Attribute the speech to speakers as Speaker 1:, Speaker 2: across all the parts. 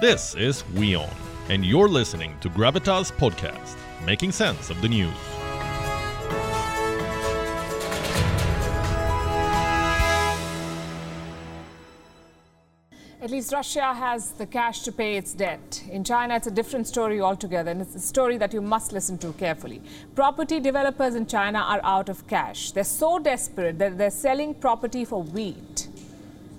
Speaker 1: This is WION, and you're listening to Gravitas Podcast, making sense of the news.
Speaker 2: At least Russia has the cash to pay its debt. In China, it's a different story altogether, and it's a story that you must listen to carefully. Property developers in China are out of cash. They're so desperate that they're selling property for wheat.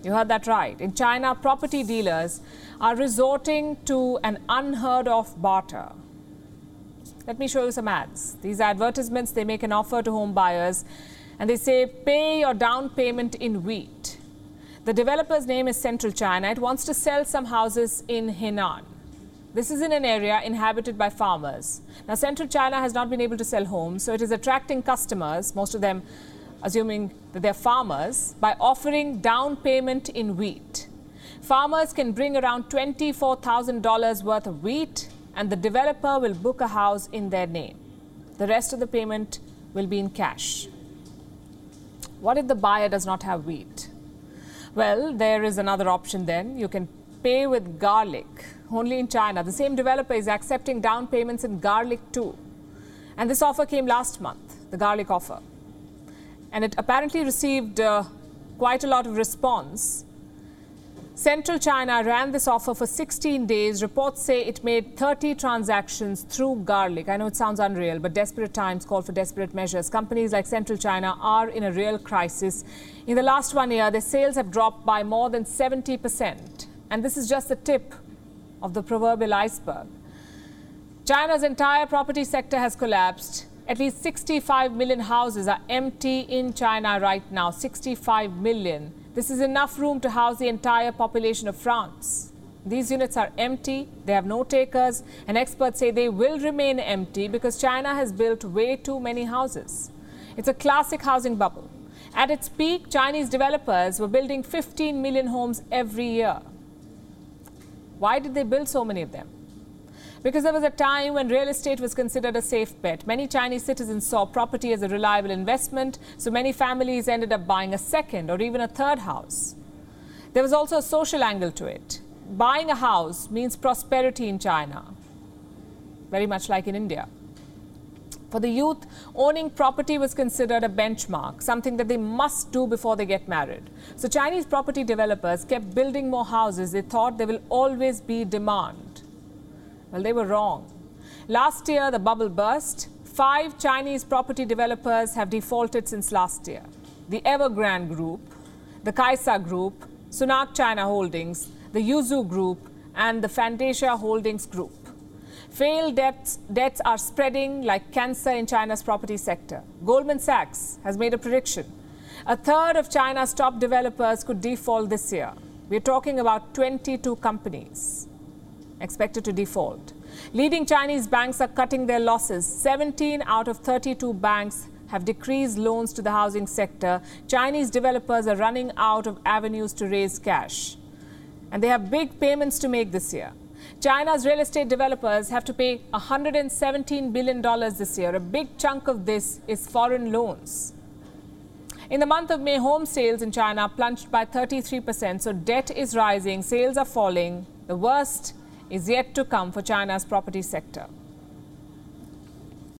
Speaker 2: You heard that right. In China, property dealers are resorting to an unheard of barter. Let me show you some ads. These advertisements, they make an offer to home buyers and they say, pay your down payment in wheat. The developer's name is Central China. It wants to sell some houses in Henan. This is in an area inhabited by farmers. Now, Central China has not been able to sell homes, so it is attracting customers, most of them assuming that they're farmers, by offering down payment in wheat. Farmers can bring around $24,000 worth of wheat, and the developer will book a house in their name. The rest of the payment will be in cash. What if the buyer does not have wheat? Well, there is another option then. You can pay with garlic. Only in China, the same developer is accepting down payments in garlic too. And this offer came last month, the garlic offer. And it apparently received uh, quite a lot of response. Central China ran this offer for 16 days. Reports say it made 30 transactions through Garlic. I know it sounds unreal, but desperate times call for desperate measures. Companies like Central China are in a real crisis. In the last one year, their sales have dropped by more than 70%. And this is just the tip of the proverbial iceberg. China's entire property sector has collapsed. At least 65 million houses are empty in China right now. 65 million. This is enough room to house the entire population of France. These units are empty, they have no takers, and experts say they will remain empty because China has built way too many houses. It's a classic housing bubble. At its peak, Chinese developers were building 15 million homes every year. Why did they build so many of them? Because there was a time when real estate was considered a safe bet. Many Chinese citizens saw property as a reliable investment, so many families ended up buying a second or even a third house. There was also a social angle to it. Buying a house means prosperity in China, very much like in India. For the youth, owning property was considered a benchmark, something that they must do before they get married. So Chinese property developers kept building more houses. They thought there will always be demand. Well, they were wrong. Last year, the bubble burst. Five Chinese property developers have defaulted since last year the Evergrande Group, the Kaisa Group, Sunac China Holdings, the Yuzhou Group, and the Fantasia Holdings Group. Failed debts, debts are spreading like cancer in China's property sector. Goldman Sachs has made a prediction. A third of China's top developers could default this year. We're talking about 22 companies expected to default. Leading Chinese banks are cutting their losses. 17 out of 32 banks have decreased loans to the housing sector. Chinese developers are running out of avenues to raise cash. And they have big payments to make this year. China's real estate developers have to pay $117 billion this year. A big chunk of this is foreign loans. In the month of May, home sales in China plunged by 33%, so debt is rising, sales are falling. The worst is yet to come for China's property sector.